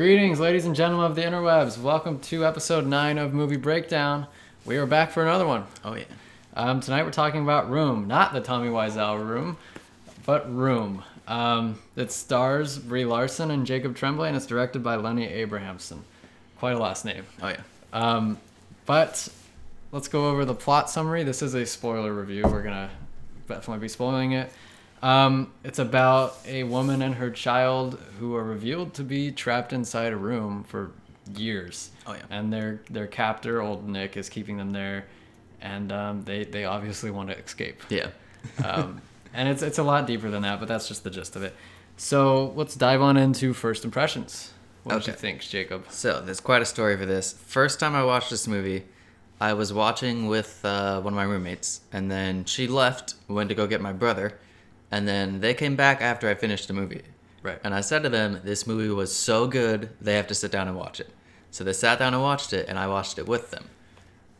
Greetings, ladies and gentlemen of the interwebs. Welcome to episode 9 of Movie Breakdown. We are back for another one. Oh yeah. Um, tonight we're talking about Room, not the Tommy Wiseau Room, but Room. Um, it stars Brie Larson and Jacob Tremblay, and it's directed by Lenny Abrahamson. Quite a last name. Oh yeah. Um, but let's go over the plot summary. This is a spoiler review. We're gonna definitely be spoiling it. Um, it's about a woman and her child who are revealed to be trapped inside a room for years. Oh, yeah. And their their captor, old Nick, is keeping them there, and um, they they obviously want to escape. Yeah. Um, and it's it's a lot deeper than that, but that's just the gist of it. So let's dive on into first impressions. What did you think, Jacob? So there's quite a story for this. First time I watched this movie, I was watching with uh, one of my roommates, and then she left, went to go get my brother, and then they came back after I finished the movie. Right. And I said to them, "This movie was so good, they have to sit down and watch it." So they sat down and watched it, and I watched it with them,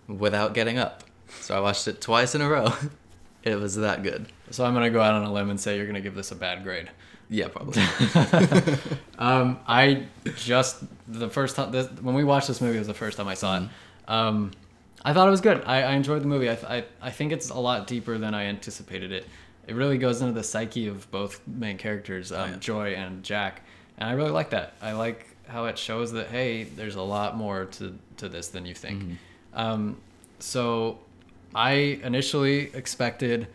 without getting up. So I watched it twice in a row. it was that good. So I'm gonna go out on a limb and say you're gonna give this a bad grade. Yeah, probably. Um, I just the first time this, when we watched this movie it was the first time I saw it. Um, I thought it was good. I, I enjoyed the movie. I, I I think it's a lot deeper than I anticipated it. It really goes into the psyche of both main characters, um, yeah. Joy and Jack, and I really like that. I like how it shows that hey, there's a lot more to to this than you think. Um, so I initially expected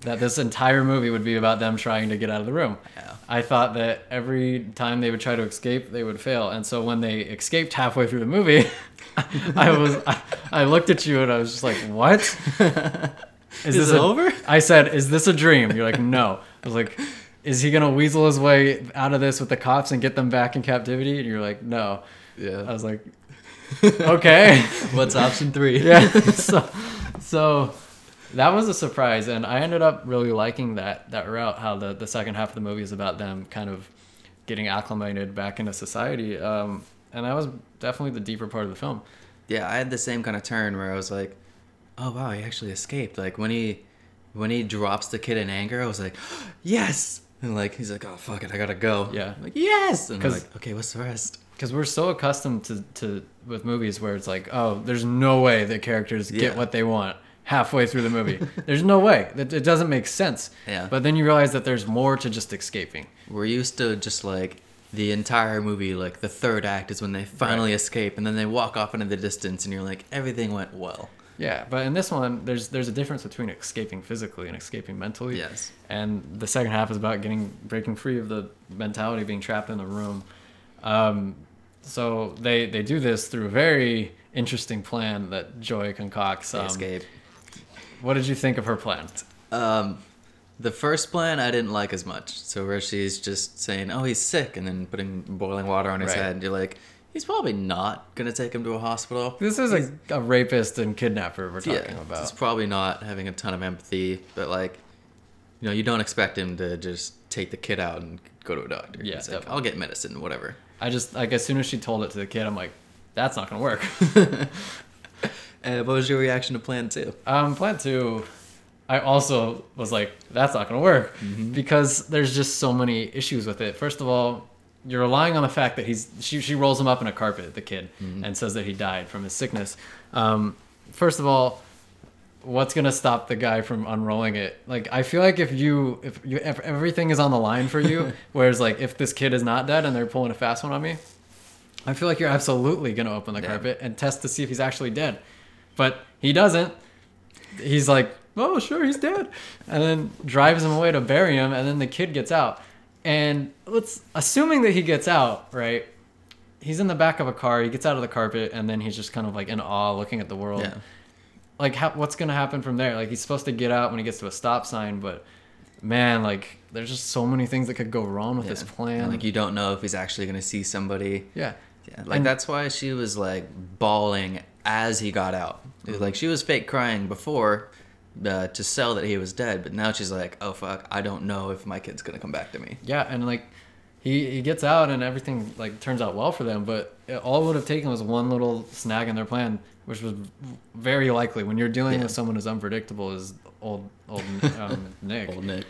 that this entire movie would be about them trying to get out of the room. Yeah. I thought that every time they would try to escape, they would fail. And so when they escaped halfway through the movie, I was I, I looked at you and I was just like, "What? Is this it a- over? I said, "Is this a dream?" You're like, "No." I was like, "Is he gonna weasel his way out of this with the cops and get them back in captivity?" And you're like, "No." Yeah. I was like, "Okay." What's option three? yeah. So, so that was a surprise, and I ended up really liking that that route. How the the second half of the movie is about them kind of getting acclimated back into society, um, and that was definitely the deeper part of the film. Yeah, I had the same kind of turn where I was like, "Oh wow, he actually escaped!" Like when he when he drops the kid in anger, I was like, "Yes!" And like he's like, "Oh fuck it, I gotta go." Yeah. I'm like yes. And I'm like, "Okay, what's the rest?" Because we're so accustomed to, to with movies where it's like, oh, there's no way that characters get what they want halfway through the movie. there's no way that it doesn't make sense. Yeah. But then you realize that there's more to just escaping. We're used to just like the entire movie, like the third act is when they finally escape, and then they walk off into the distance, and you're like, everything went well. Yeah, but in this one, there's there's a difference between escaping physically and escaping mentally. Yes. And the second half is about getting breaking free of the mentality being trapped in the room. Um, so they they do this through a very interesting plan that Joy concocts. Um, escape. What did you think of her plan? Um, the first plan I didn't like as much. So where she's just saying, "Oh, he's sick," and then putting boiling water on his Right. head, you're like, he's probably not gonna take him to a hospital. This is a, a rapist and kidnapper we're talking yeah, about. he's probably not having a ton of empathy, but like, you know, you don't expect him to just take the kid out and go to a doctor. Yeah, He's like. I'll get medicine, whatever. I just like as soon as she told it to the kid, I'm like, that's not gonna work. Uh, what was your reaction to Plan Two? Um, plan two, I also was like, that's not gonna work Mm-hmm. because there's just so many issues with it. First of all, you're relying on the fact that he's she she rolls him up in a carpet, the kid, Mm-hmm. and says that he died from his sickness. Um, first of all, what's gonna stop the guy from unrolling it? Like, I feel like if you if you if everything is on the line for you, whereas like if this kid is not dead and they're pulling a fast one on me, I feel like you're absolutely gonna open the Yeah. carpet and test to see if he's actually dead. But he doesn't. He's like, oh sure, he's dead, and then drives him away to bury him, and then the kid gets out. And let's assuming that he gets out, right? He's in the back of a car. He gets out of the carpet, and then he's just kind of like in awe, looking at the world. Yeah. Like, how, what's gonna happen from there? Like, he's supposed to get out when he gets to a stop sign, but man, like, there's just so many things that could go wrong with this plan. And, like you don't know if he's actually gonna see somebody. yeah, Yeah, like And- that's why she was like bawling as he got out. Was Like she was fake crying before uh, to sell that he was dead, but now she's like, "Oh fuck, I don't know if my kid's gonna come back to me." Yeah, and like he he gets out and everything like turns out well for them, but it, all it would have taken was one little snag in their plan, which was very likely when you're dealing Yeah. with someone as unpredictable as old old um, Nick. Old Nick.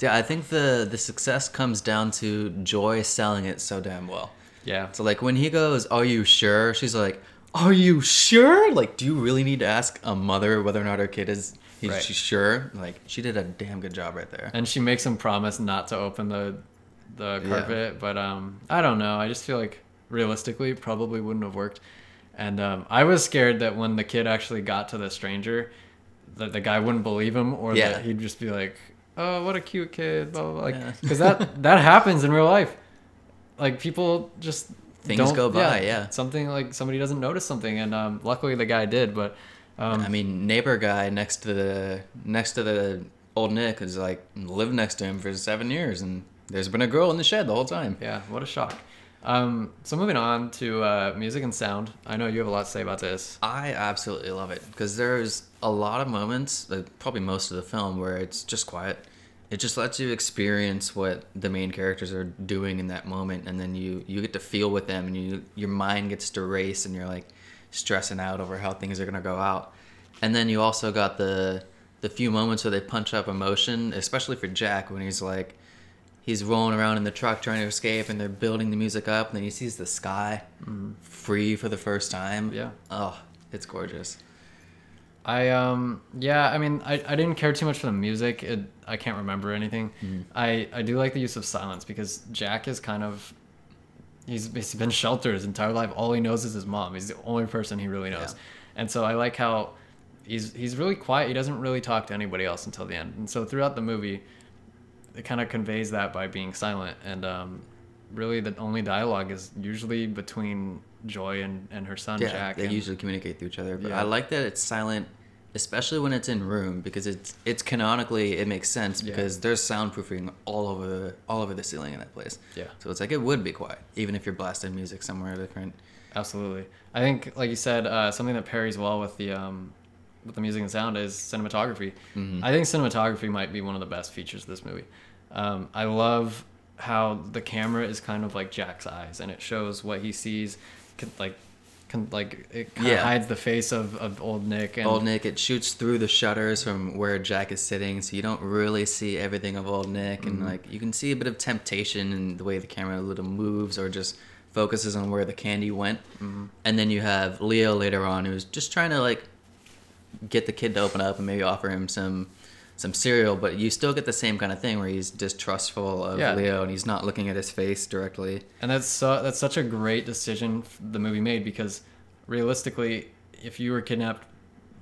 Yeah, I think the the success comes down to Joy selling it so damn well. Yeah. So like when he goes, "Are you sure?" She's like, "Are you sure?" Like, do you really need to ask a mother whether or not her kid is he's Right. she's sure? Like, she did a damn good job right there. and she makes him promise not to open the the Yeah. carpet but um i don't know i just feel like realistically probably wouldn't have worked and um i was scared that when the kid actually got to the stranger that the guy wouldn't believe him or Yeah. that he'd just be like oh what a cute kid blah blah blah like Yeah. because that that happens in real life like people just Things don't- go by, yeah. something like somebody doesn't notice something and um luckily the guy did but um I mean, neighbor guy next to the next to the old Nick is like lived next to him for seven years, and there's been a girl in the shed the whole time. Yeah, what a shock. Um, so moving on to uh, music and sound. I know you have a lot to say about this. I absolutely love it because there's a lot of moments, like probably most of the film, where it's just quiet. It just lets you experience what the main characters are doing in that moment, and then you you get to feel with them, and you your mind gets to race, and you're like stressing out over how things are gonna go out. And then you also got the the few moments where they punch up emotion, especially for Jack when he's like he's rolling around in the truck trying to escape, and they're building the music up, and then he sees the sky mm-hmm. free for the first time. Yeah. Oh, it's gorgeous. I um yeah, I mean I, I didn't care too much for the music. It, I can't remember anything. I I do like the use of silence because Jack is kind of he's he's been sheltered his entire life. All he knows is his mom. He's the only person he really knows. Yeah. And so I like how he's he's really quiet. He doesn't really talk to anybody else until the end. And so throughout the movie it kind of conveys that by being silent and um really the only dialogue is usually between Joy and, and her son Yeah, Jack. they and- usually communicate through each other. But Yeah. I like that it's silent, especially when it's in room because it's it's canonically it makes sense Yeah. because there's soundproofing all over the all over the ceiling in that place. Yeah. So it's like it would be quiet even if you're blasting music somewhere different. Absolutely. I think, like you said, uh, something that pairs well with the um, with the music and sound is cinematography. Mhm. I think cinematography might be one of the best features of this movie. Um, I love how the camera is kind of like Jack's eyes, and it shows what he sees, like, can, like it kind of Yeah. hides the face of, of old Nick. And old Nick, it shoots through the shutters from where Jack is sitting, so you don't really see everything of old Nick, and Mhm. like you can see a bit of temptation in the way the camera a little moves or just focuses on where the candy went. Mhm. And then you have Leo later on, who's just trying to like get the kid to open up and maybe offer him some some cereal, but you still get the same kind of thing where he's distrustful of Yeah. Leo and he's not looking at his face directly. And that's so, that's such a great decision the movie made because realistically, if you were kidnapped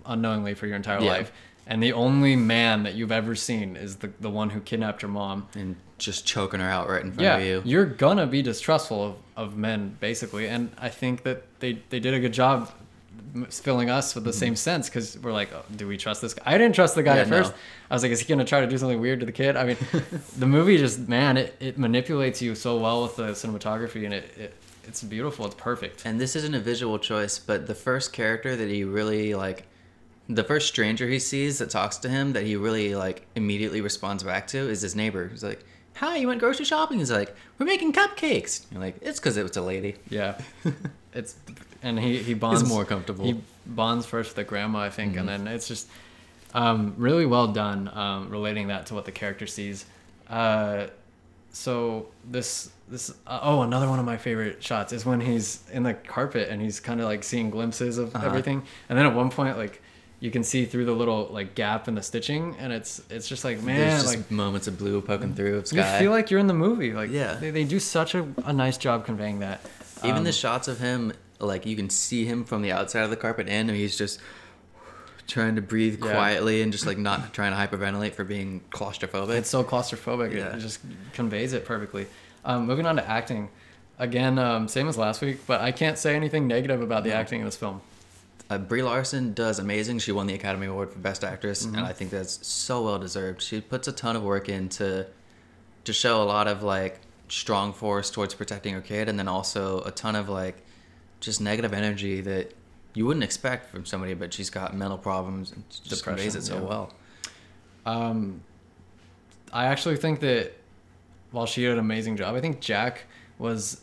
unknowingly for your entire Yeah. life, and the only man that you've ever seen is the the one who kidnapped your mom, And just choking her out right in front yeah, of you. you're gonna be distrustful of, of men basically. And I think that they they did a good job filling us with the same sense because we're like, oh, do we trust this guy? I didn't trust the guy. Yeah, at no. first. I was like, is he gonna try to do something weird to the kid? I mean, the movie just man, it, it manipulates you so well with the cinematography, and it, it it's beautiful. It's perfect. And this isn't a visual choice, but the first character that he really like the first stranger he sees that talks to him that he really like immediately responds back to is his neighbor. He's like, "Hi, you went grocery shopping?" He's like, "We're making cupcakes." You're like, "It's because it was a lady." Yeah, it's and he he bonds more comfortable. He bonds first with the grandma, I think, Mhm. and then it's just um, really well done um, relating that to what the character sees. Uh, so this this uh, oh another one of my favorite shots is when he's in the carpet and he's kind of like seeing glimpses of Uh-huh. everything, and then at one point like you can see through the little like gap in the stitching, and it's it's just like man There's just like moments of blue poking through of you sky. feel like you're in the movie. Like Yeah. they, they do such a, a nice job conveying that. Even Um, the shots of him, like you can see him from the outside of the carpet in, and he's just trying to breathe Yeah. quietly and just like not trying to hyperventilate for being claustrophobic. It's so claustrophobic. Yeah. It just conveys it perfectly. Um, moving on to acting. Again, um, same as last week, but I can't say anything negative about the No. acting in this film. Uh, Brie Larson does amazing. She won the Academy Award for Best Actress, Mhm. and I think that's so well deserved. She puts a ton of work into to show a lot of like strong force towards protecting her kid, and then also a ton of like just negative energy that you wouldn't expect from somebody, but she's got mental problems and she just conveys it so yeah. well. Um, I actually think that while she did an amazing job, I think Jack was,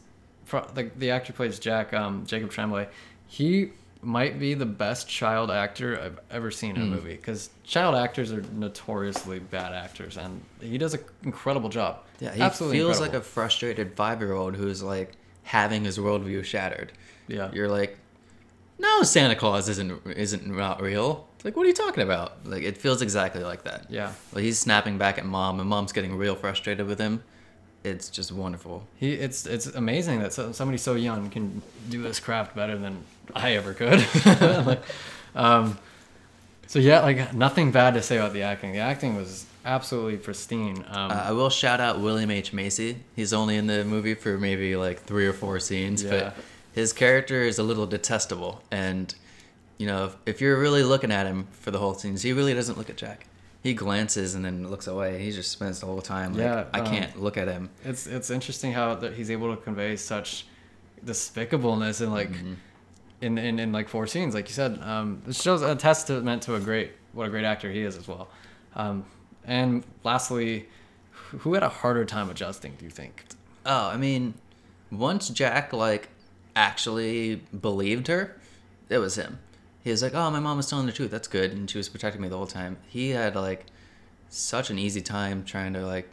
like the actor plays Jack, um, Jacob Tremblay. He might be the best child actor I've ever seen in a Mm. movie because child actors are notoriously bad actors, and he does an incredible job. Yeah, he Absolutely feels incredible. like a frustrated five year old who's like having his worldview shattered. Yeah. You're like, no, Santa Claus isn't isn't not real. It's like, what are you talking about? Like, it feels exactly like that. Yeah. Well, he's snapping back at mom, and mom's getting real frustrated with him. It's just wonderful. He it's it's amazing that so, somebody so young can do this craft better than I ever could. Like, um, so yeah, like nothing bad to say about the acting. The acting was absolutely pristine. Um, Uh, I will shout out William H Macy. He's only in the movie for maybe like three or four scenes, Yeah. but his character is a little detestable. And you know, if, if you're really looking at him for the whole scenes, he really doesn't look at Jack. He glances and then looks away. He just spends the whole time like, Yeah, I um, can't look at him. it's it's interesting how that he's able to convey such despicableness in like Mm-hmm. in, in in like four scenes, like you said. Um, it shows a testament to a great what a great actor he is as well. Um, and lastly, who had a harder time adjusting? Do you think? Oh, I mean, once Jack like actually believed her, it was him. He was like, "Oh, my mom was telling the truth. That's good," and she was protecting me the whole time. He had like such an easy time trying to like,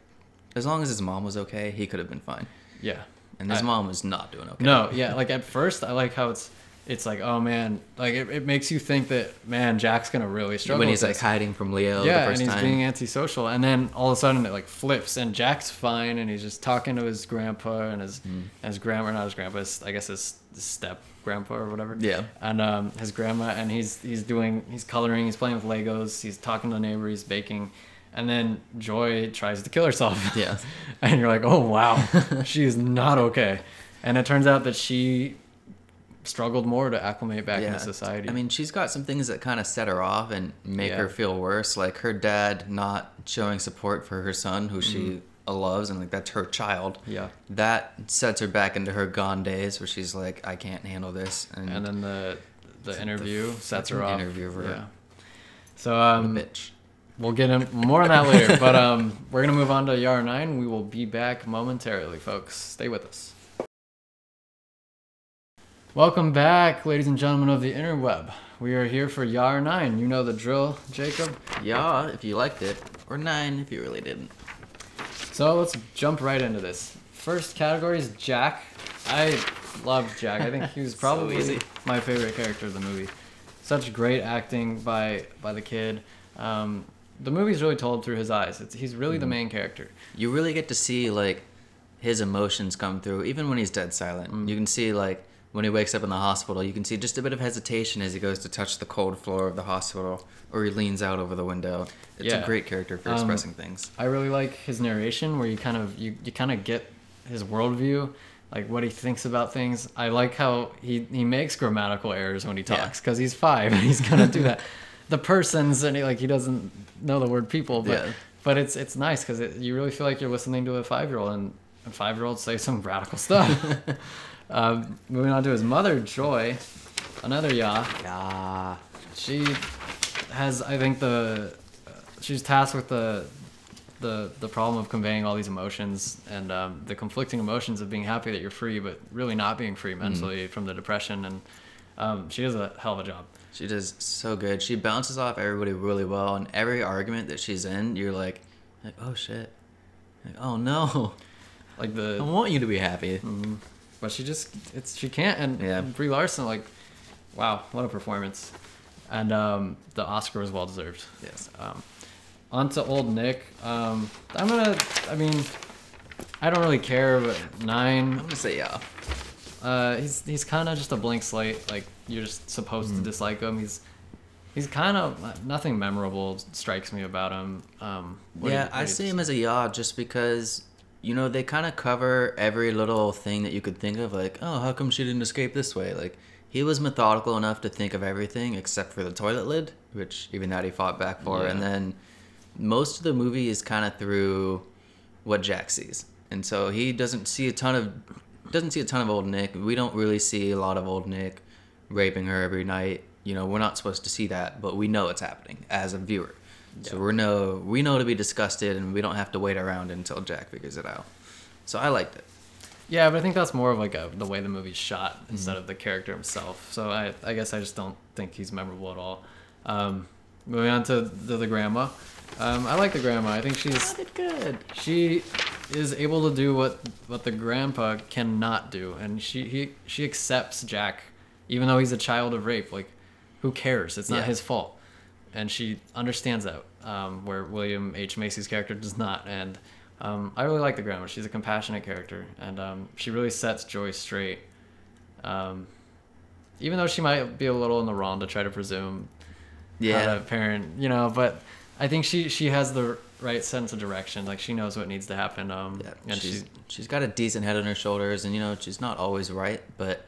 as long as his mom was okay, he could have been fine. Yeah. And his I- mom was not doing okay. No, yeah, like at first I like how it's it's like, oh man, like it, it makes you think that man, Jack's gonna really struggle. when he's like hiding from Leo yeah, the first and he's time. being antisocial, and then all of a sudden it like flips, and Jack's fine, and he's just talking to his grandpa and his Mm. and his grandma, not his grandpa, his, I guess his, his step grandpa or whatever. Yeah. and um, his grandma, and he's he's doing he's coloring, he's playing with Legos, he's talking to the neighbor, he's baking, and then Joy tries to kill herself. Yeah. and you're like, oh wow, she is not okay, and it turns out that she struggled more to acclimate back into society. I mean, she's got some things that kind of set her off and make Yeah. her feel worse, like her dad not showing support for her son, who she loves, and like that's her child. Mm-hmm. Yeah. That sets her back into her gone days, where she's like, I can't handle this, and, and then the the interview sets her off. interviewer. Yeah. So um, bitch. we'll get in more on that later. but um, we're gonna move on to Yar Nine. We will be back momentarily, folks. Stay with us. Welcome back, ladies and gentlemen of the interweb. We are here for Yar Nine. You know the drill, Jacob. Yeah, if you liked it, or nine if you really didn't. So let's jump right into this. First category is Jack. I loved Jack. I think he was probably easy. my favorite character of the movie. Such great acting by by the kid. Um, the movie's really told through his eyes. It's, he's really Mm-hmm. the main character. You really get to see like his emotions come through, even when he's dead silent. Mm. You can see like when he wakes up in the hospital, you can see just a bit of hesitation as he goes to touch the cold floor of the hospital, or he leans out over the window. It's Yeah. a great character for Um, expressing things. I really like his narration where you kind of you, you kind of get his worldview, like what he thinks about things. I like how he, he makes grammatical errors when he talks because he's five and he's gonna do that. The persons and he, like he doesn't know the word people, but Yeah. but it's it's nice because it, you really feel like you're listening to a five year old and a five year old say some radical stuff. um, moving on to his mother, Joy, another Yah Yeah. she has i think the uh, she's tasked with the the the problem of conveying all these emotions and um, the conflicting emotions of being happy that you're free but really not being free mentally from the depression. And um, she does a hell of a job. She does so good. She bounces off everybody really well, and every argument that she's in, you're like, like oh shit, like, oh no, like the I want you to be happy. But she just it's she can't and Yeah. Brie Larson like wow what a performance and um, the Oscar was well deserved Yes. Um, on to old Nick. Um, I'm gonna. I mean, I don't really care, but I'm gonna say yeah. Uh, he's he's kind of just a blank slate. Like you're just supposed Mm-hmm. to dislike him. He's he's kind of nothing memorable strikes me about him. Um, yeah, you- I see him as a yaw just because, you know, they kind of cover every little thing that you could think of. Like, oh, how come she didn't escape this way? Like, he was methodical enough to think of everything except for the toilet lid, which even that he fought back for. Yeah. And then most of the movie is kind of through what Jack sees, and so he doesn't see a ton of doesn't see a ton of old Nick. We don't really see a lot of old Nick raping her every night. You know, we're not supposed to see that, but we know it's happening as a viewer. So Yeah. we know we know to be disgusted, and we don't have to wait around until Jack figures it out. So I liked it. Yeah, but I think that's more of like a, the way the movie's shot Mm-hmm. instead of the character himself. So I, I guess I just don't think he's memorable at all. Um, moving on to the, the grandma. Um, I like the grandma. I think she's did good. she is able to do what what the grandpa cannot do, and she he she accepts Jack, even though he's a child of rape. Like, who cares? It's not Yeah. his fault, and she understands that. Um, where William H Macy's character does not, and um, I really like the grandma. She's a compassionate character, and um, she really sets Joy straight. Um, even though she might be a little in the wrong to try to presume how Yeah. to parent, you know, but I think she she has the right sense of direction. Like she knows what needs to happen. Um, Yeah, and she's she, she's got a decent head on her shoulders, and you know she's not always right, but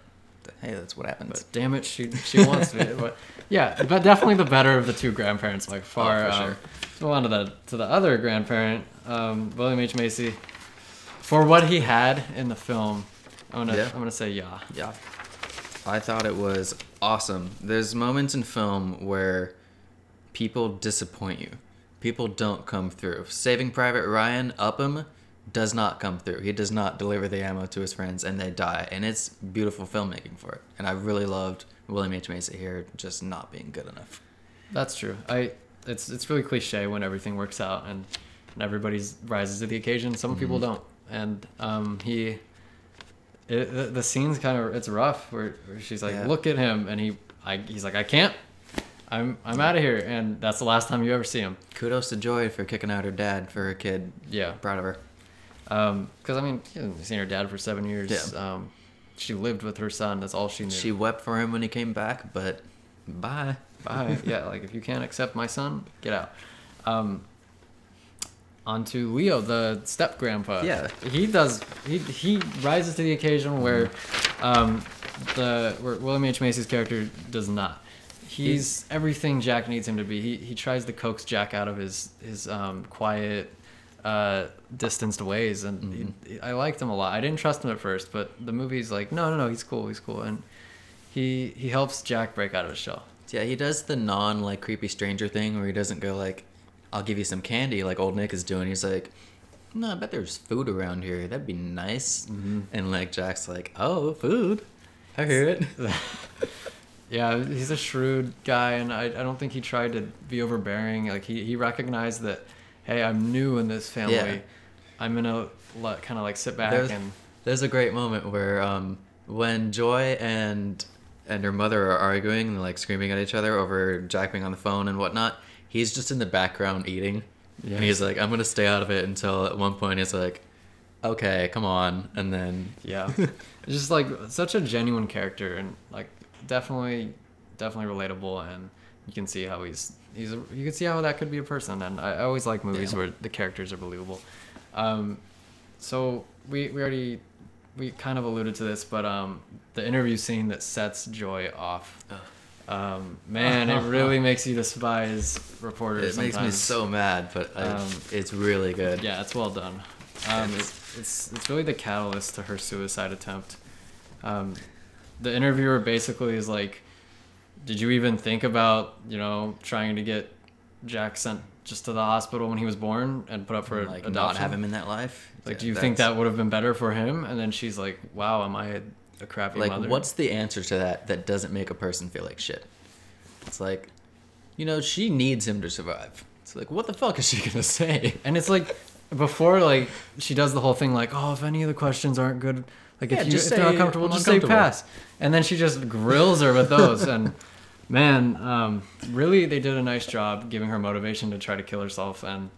hey, that's what happens. but damn it, she she wants to. Be, but yeah, but definitely the better of the two grandparents by far. Oh, for um, sure. on to the to the other grandparent, um, William H Macy. For what he had in the film, I'm gonna Yeah. I'm gonna say yeah. Yeah. I thought it was awesome. There's moments in film where people disappoint you. People don't come through. Saving Private Ryan, Upham, does not come through. He does not deliver the ammo to his friends and they die. And it's beautiful filmmaking for it. And I really loved William H. Macy here just not being good enough. That's true. I it's it's really cliche when everything works out and, and everybody's rises to the occasion. Some people Mm-hmm. don't, and um, he. It, the, the scene's kind of it's rough where, where she's like, Yeah. look at him, and he I he's like I can't, I'm I'm out of here, and that's the last time you ever see him. Kudos to Joy for kicking out her dad for her kid. Yeah, Proud of her. Um, because I mean, she hasn't seen her dad for seven years. Yeah. Um, she lived with her son. That's all she knew. She wept for him when he came back, but bye. Bye. yeah, like if you can't accept my son, get out. Um, on to Leo, the step grandpa. Yeah. he does. He he rises to the occasion where, um, the where William H Macy's character does not. He's everything Jack needs him to be. He he tries to coax Jack out of his his um, quiet, uh, distanced ways, and he, I liked him a lot. I didn't trust him at first, but the movie's like, no, no, no, he's cool, he's cool, and he he helps Jack break out of his shell. Yeah, he does the non like creepy stranger thing where he doesn't go like, "I'll give you some candy" like old Nick is doing. He's like, "No, I bet there's food around here. That'd be nice." And like Jack's like, "Oh, food. I hear it." Yeah, he's a shrewd guy, and I, I don't think he tried to be overbearing. Like he, he recognized that, hey, I'm new in this family. Yeah. I'm gonna let, kind of like sit back There's, and there's a great moment where um when Joy and and her mother are arguing and like screaming at each other over Jack being on the phone and whatnot. He's just in the background eating. Yeah. And he's like, I'm gonna stay out of it until at one point he's like, Okay, come on and then yeah, just like such a genuine character, and like definitely, definitely relatable, and you can see how he's he's a, you can see how that could be a person, and I, I always like movies Yeah. where the characters are believable. Um, so we we already we kind of alluded to this, but um, the interview scene that sets Joy off. Um, man, it really makes you despise reporters. It makes me so mad, but I, Um, it's really good. Yeah, it's well done. Um, It's- it's it's really the catalyst to her suicide attempt. Um, the interviewer basically is like, "Did you even think about you know trying to get Jack sent just to the hospital when he was born and put up for like adoption? not have him in that life. Like, Yeah, do you think that would have been better for him?" And then she's like, "Wow, am I a crappy mother? like mother?" what's the answer to that that doesn't make a person feel like shit? It's like, you know, she needs him to survive. It's like, what the fuck is she gonna say? And it's like before, like she does the whole thing, like, oh, if any of the questions aren't good, like Yeah, if you if they're not say, comfortable, "I'm just say pass. And then she just grills her with those. and man, um, really, they did a nice job giving her motivation to try to kill herself. And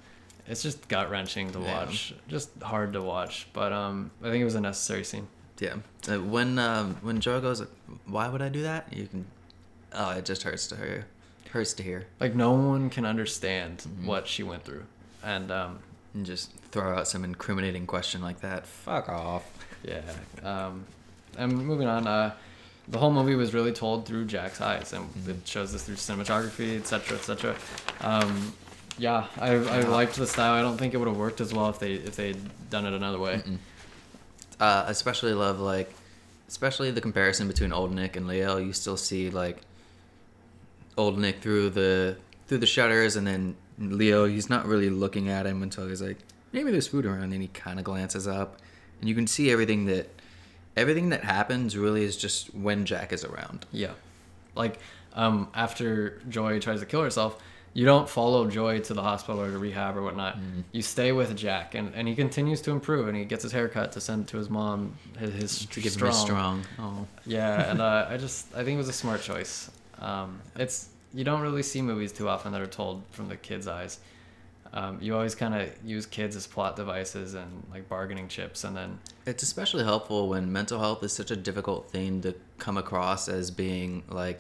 it's just gut wrenching to Yeah. watch, just hard to watch. But um, I think it was a necessary scene. Yeah. Uh, when um, when Joe goes, why would I do that? You can. Oh, it just hurts to hear. Hurts to hear. Like no one can understand Mm-hmm. what she went through. And um, And just throw out some incriminating question like that. Fuck off. Yeah. Um, and moving on, uh, the whole movie was really told through Jack's eyes, and it shows this through cinematography, etc., etc. Um, yeah, I, I liked the style. I don't think it would have worked as well if they if they'd done it another way. uh, especially love like especially the comparison between old nick and leo you still see like old nick through the through the shutters and then leo he's not really looking at him until he's like maybe there's food around and he kind of glances up and you can see everything that everything that happens really is just when jack is around Yeah, like um, after Joy tries to kill herself, you don't follow Joy to the hospital or to rehab or whatnot. Mm-hmm. You stay with Jack, and, and he continues to improve, and he gets his haircut to send to his mom. His, his To give strong. me strong. Oh. Yeah, and uh, I just I think it was a smart choice. Um, it's you don't really see movies too often that are told from the kids' eyes. Um, you always kind of use kids as plot devices and like bargaining chips, and then It's especially helpful when mental health is such a difficult thing to come across as being like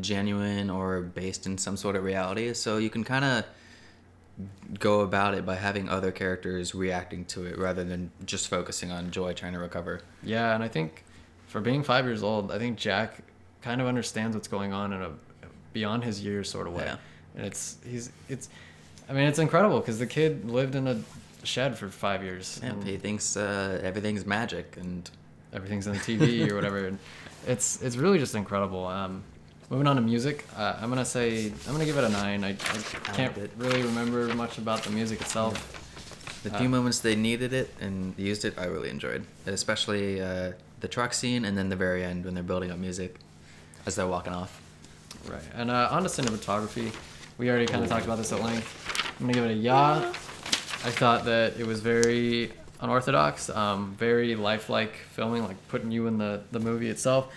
genuine or based in some sort of reality. So you can kind of go about it by having other characters reacting to it rather than just focusing on Joy trying to recover. yeah, and I think for being five years old, I think Jack kind of understands what's going on in a beyond his years sort of way, Yeah. and it's he's it's I mean it's incredible because the kid lived in a shed for five years. Yeah, and- he thinks uh, everything's magic and everything's on TV or whatever. It's it's really just incredible. Um, moving on to music, uh, I'm gonna say I'm gonna give it a nine. I, I can't it. really remember much about the music itself. the Uh, few moments they needed it and used it, I really enjoyed. Especially uh, the truck scene and then the very end when they're building up music as they're walking off. Right. And uh, on to cinematography, we already kind of talked about this at length. I'm gonna give it a yeah. I thought that it was very unorthodox, um, very lifelike filming, like putting you in the the movie itself.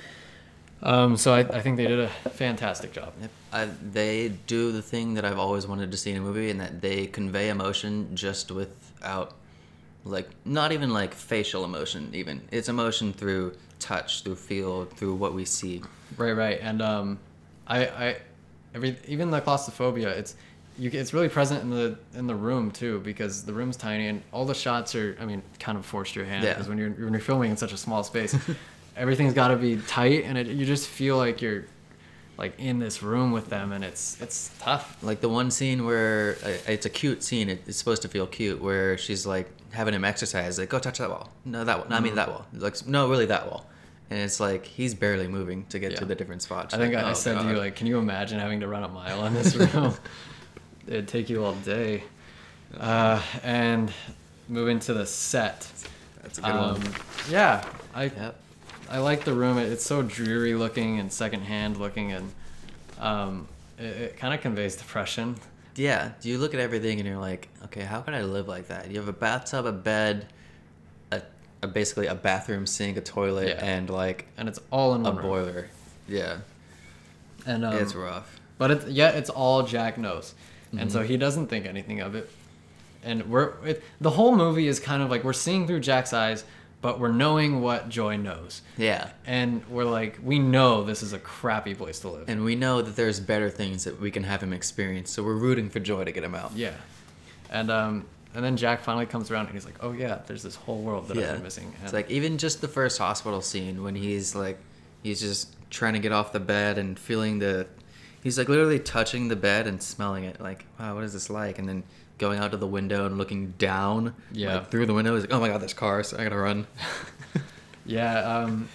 Um, so I, I think they did a fantastic job. Yep. I, they do the thing that I've always wanted to see in a movie, and that they convey emotion just without, like, not even like facial emotion. Even it's emotion through touch, through feel, through what we see. Right, right, and um, I, I, every even the claustrophobia, it's you, it's really present in the in the room too because the room's tiny and all the shots are, I mean, kind of forced your hand Yeah. because when you're when you're filming in such a small space, everything's got to be tight and it, you just feel like you're like in this room with them and it's it's tough. Like the one scene where uh, it's a cute scene. It, it's supposed to feel cute, where she's like having him exercise. Like, go touch that wall. No, that wall. No, I mean that wall. Like, no, really that wall. And it's like he's barely moving to get to the different spots. I think Like, I, I oh, said to you like, can you imagine having to run a mile in this room? It'd take you all day. Uh, and moving to the set. that's a good Um, one. Yeah, I Yep. I like the room. It- It's so dreary looking and secondhand looking, and um, it, it kind of conveys depression. Yeah, do you look at everything and you're like, okay, how can I live like that? You have a bathtub, a bed, a, a basically a bathroom sink, a toilet, Yeah. and like And it's all in a one room. boiler. Yeah, And um, it's rough. But it's yet it's all Jack knows, and so Mhm. he doesn't think anything of it. And we're it, the whole movie is kind of like we're seeing through Jack's eyes, but we're knowing what Joy knows, Yeah, and we're like we know this is a crappy place to live. and we know that there's better things that we can have him experience, so we're rooting for Joy to get him out. yeah, and um and then Jack finally comes around and he's like, oh yeah, there's this whole world that I've been missing. And it's like even just the first hospital scene when he's like, he's just trying to get off the bed and feeling the, he's like literally touching the bed and smelling it, like, wow, what is this like? And then going out to the window and looking down, Yeah. like, through the window, he's like, oh my god, there's cars, I gotta run. Yeah, um,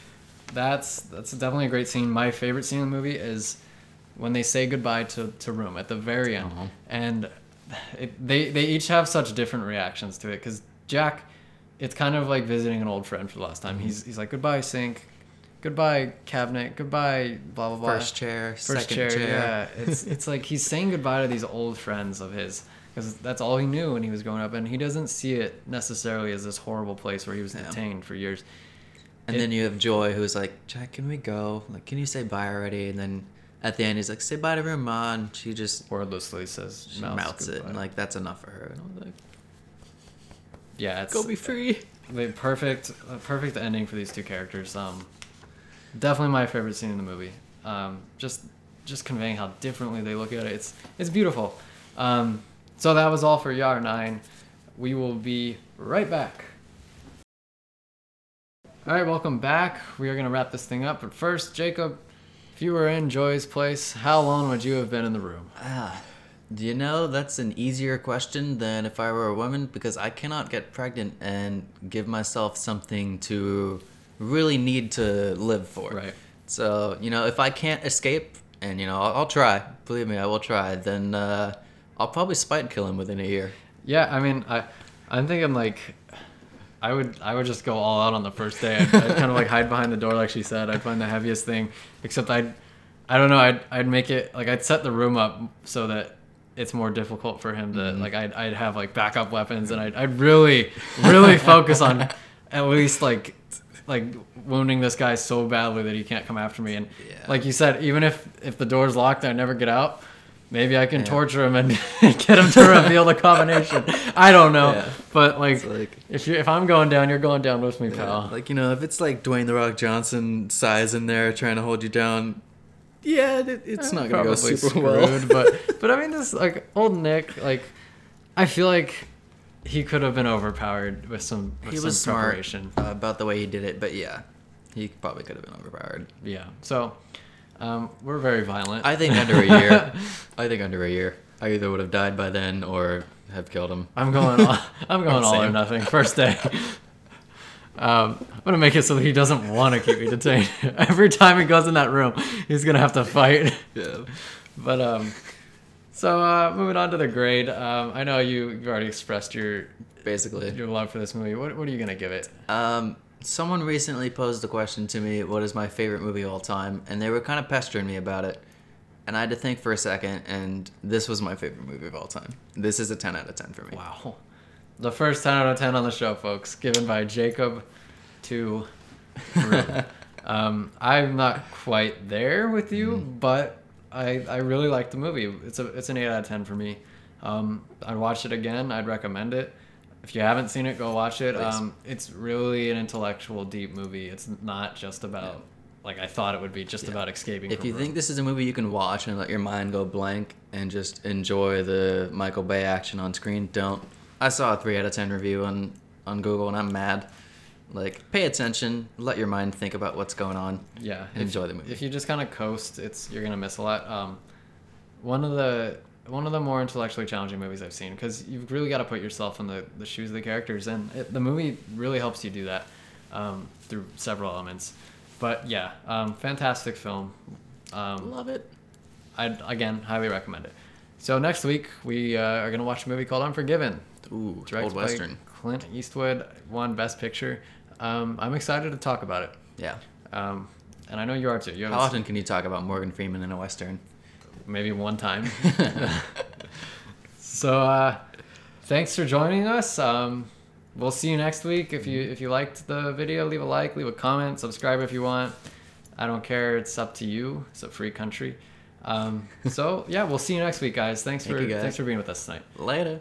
that's that's definitely a great scene. My favorite scene in the movie is when they say goodbye to, to Room at the very end, Uh-huh. and it, they they each have such different reactions to it. Because Jack, it's kind of like visiting an old friend for the last time. Mm-hmm. He's he's like goodbye sink, goodbye cabinet, goodbye blah blah blah. First chair, First second chair, chair. yeah. It's it's like he's saying goodbye to these old friends of his because that's all he knew when he was growing up, and he doesn't see it necessarily as this horrible place where he was Yeah. detained for years. And It- then you have Joy, who's like, Jack, can we go? Like, can you say bye already? And then at the end, he's like, say bye to your mom. And she just wordlessly says she mouths mouths it, goodbye. and like that's enough for her. And I was like, yeah it's go be free. the perfect perfect ending for these two characters um definitely my favorite scene in the movie. Um just just conveying how differently they look at it. It's it's beautiful. Um so that was all for yar 9 we will be right back. All right welcome back. We are to wrap this thing up but first jacob if you were in joy's place how long would you have been in the room? Ah, do you know that's an easier question than if I were a woman because I cannot get pregnant and give myself something to really need to live for. Right. So you know, if I can't escape, and you know, I'll, I'll try. Believe me, I will try. Then uh, I'll probably spite kill him within a year. Yeah, I mean, I, I'm thinking like, I would, I would just go all out on the first day. I'd, I'd kind of like hide behind the door, like she said. I'd find the heaviest thing, except I'd, I don't know, I'd, I'd make it like I'd set the room up so that it's more difficult for him to Mm-hmm. like I'd, I'd have like backup weapons and I'd, I'd really really focus on at least like like wounding this guy so badly that he can't come after me and Yeah. like you said even if if the door's locked and I never get out maybe I can Yeah. torture him and get him to reveal the combination I don't know Yeah. but like like if you if I'm going down you're going down with me pal like you know, if it's like Dwayne the Rock Johnson size in there trying to hold you down, yeah, it, it's eh, not gonna go super well. but but I mean this like old Nick like I feel like he could have been overpowered with some with he some was smart preparation. uh, about the way he did it, but yeah, he probably could have been overpowered. Yeah. So um, we're very violent. I think under a year. I think under a year. I either would have died by then or have killed him. I'm going all, I'm going all or nothing. First day. Um, I'm gonna make it so that he doesn't want to keep me detained. Every time he goes in that room, he's gonna have to fight. Yeah. But um, so uh, moving on to the grade. Um, I know you you've already expressed your Basically. your love for this movie. What what are you gonna give it? Um, someone recently posed the question to me, what is my favorite movie of all time? And they were kind of pestering me about it. And I had to think for a second, and this was my favorite movie of all time. This is a 10 out of 10 for me. Wow. The first 10 out of 10 on the show, folks, given by Jacob to um, I'm not quite there with you, but I, I really like the movie. It's a it's an 8 out of 10 for me. Um, I'd watch it again. I'd recommend it. If you haven't seen it, go watch it. Um, it's really an intellectual, deep movie. It's not just about, like I thought it would be, just Yeah. about escaping. If you think this is a movie you can watch and let your mind go blank and just enjoy the Michael Bay action on screen, don't. I saw a 3 out of 10 review on, on Google and I'm mad. Like, pay attention, let your mind think about what's going on. yeah if- enjoy the movie. if you just kind of coast it's you're gonna miss a lot um one of the one of the more intellectually challenging movies i've seen because you've really got to put yourself in the, the shoes of the characters and it, the movie really helps you do that um, through several elements but yeah um, fantastic film um, Love it. i'd again highly recommend it so next week we uh, are going to watch a movie called unforgiven Ooh, directed Old by Western. clint eastwood won best picture um, i'm excited to talk about it Yeah. um, and i know you are too you How often can you talk about Morgan Freeman in a Western? maybe one time. so uh, thanks for joining us. Um, we'll see you next week. If you if you liked the video, leave a like, leave a comment, subscribe if you want. I don't care. It's up to you. It's a free country. Um, so yeah, we'll see you next week, guys. Thanks Thank for guys. thanks for being with us tonight. Later.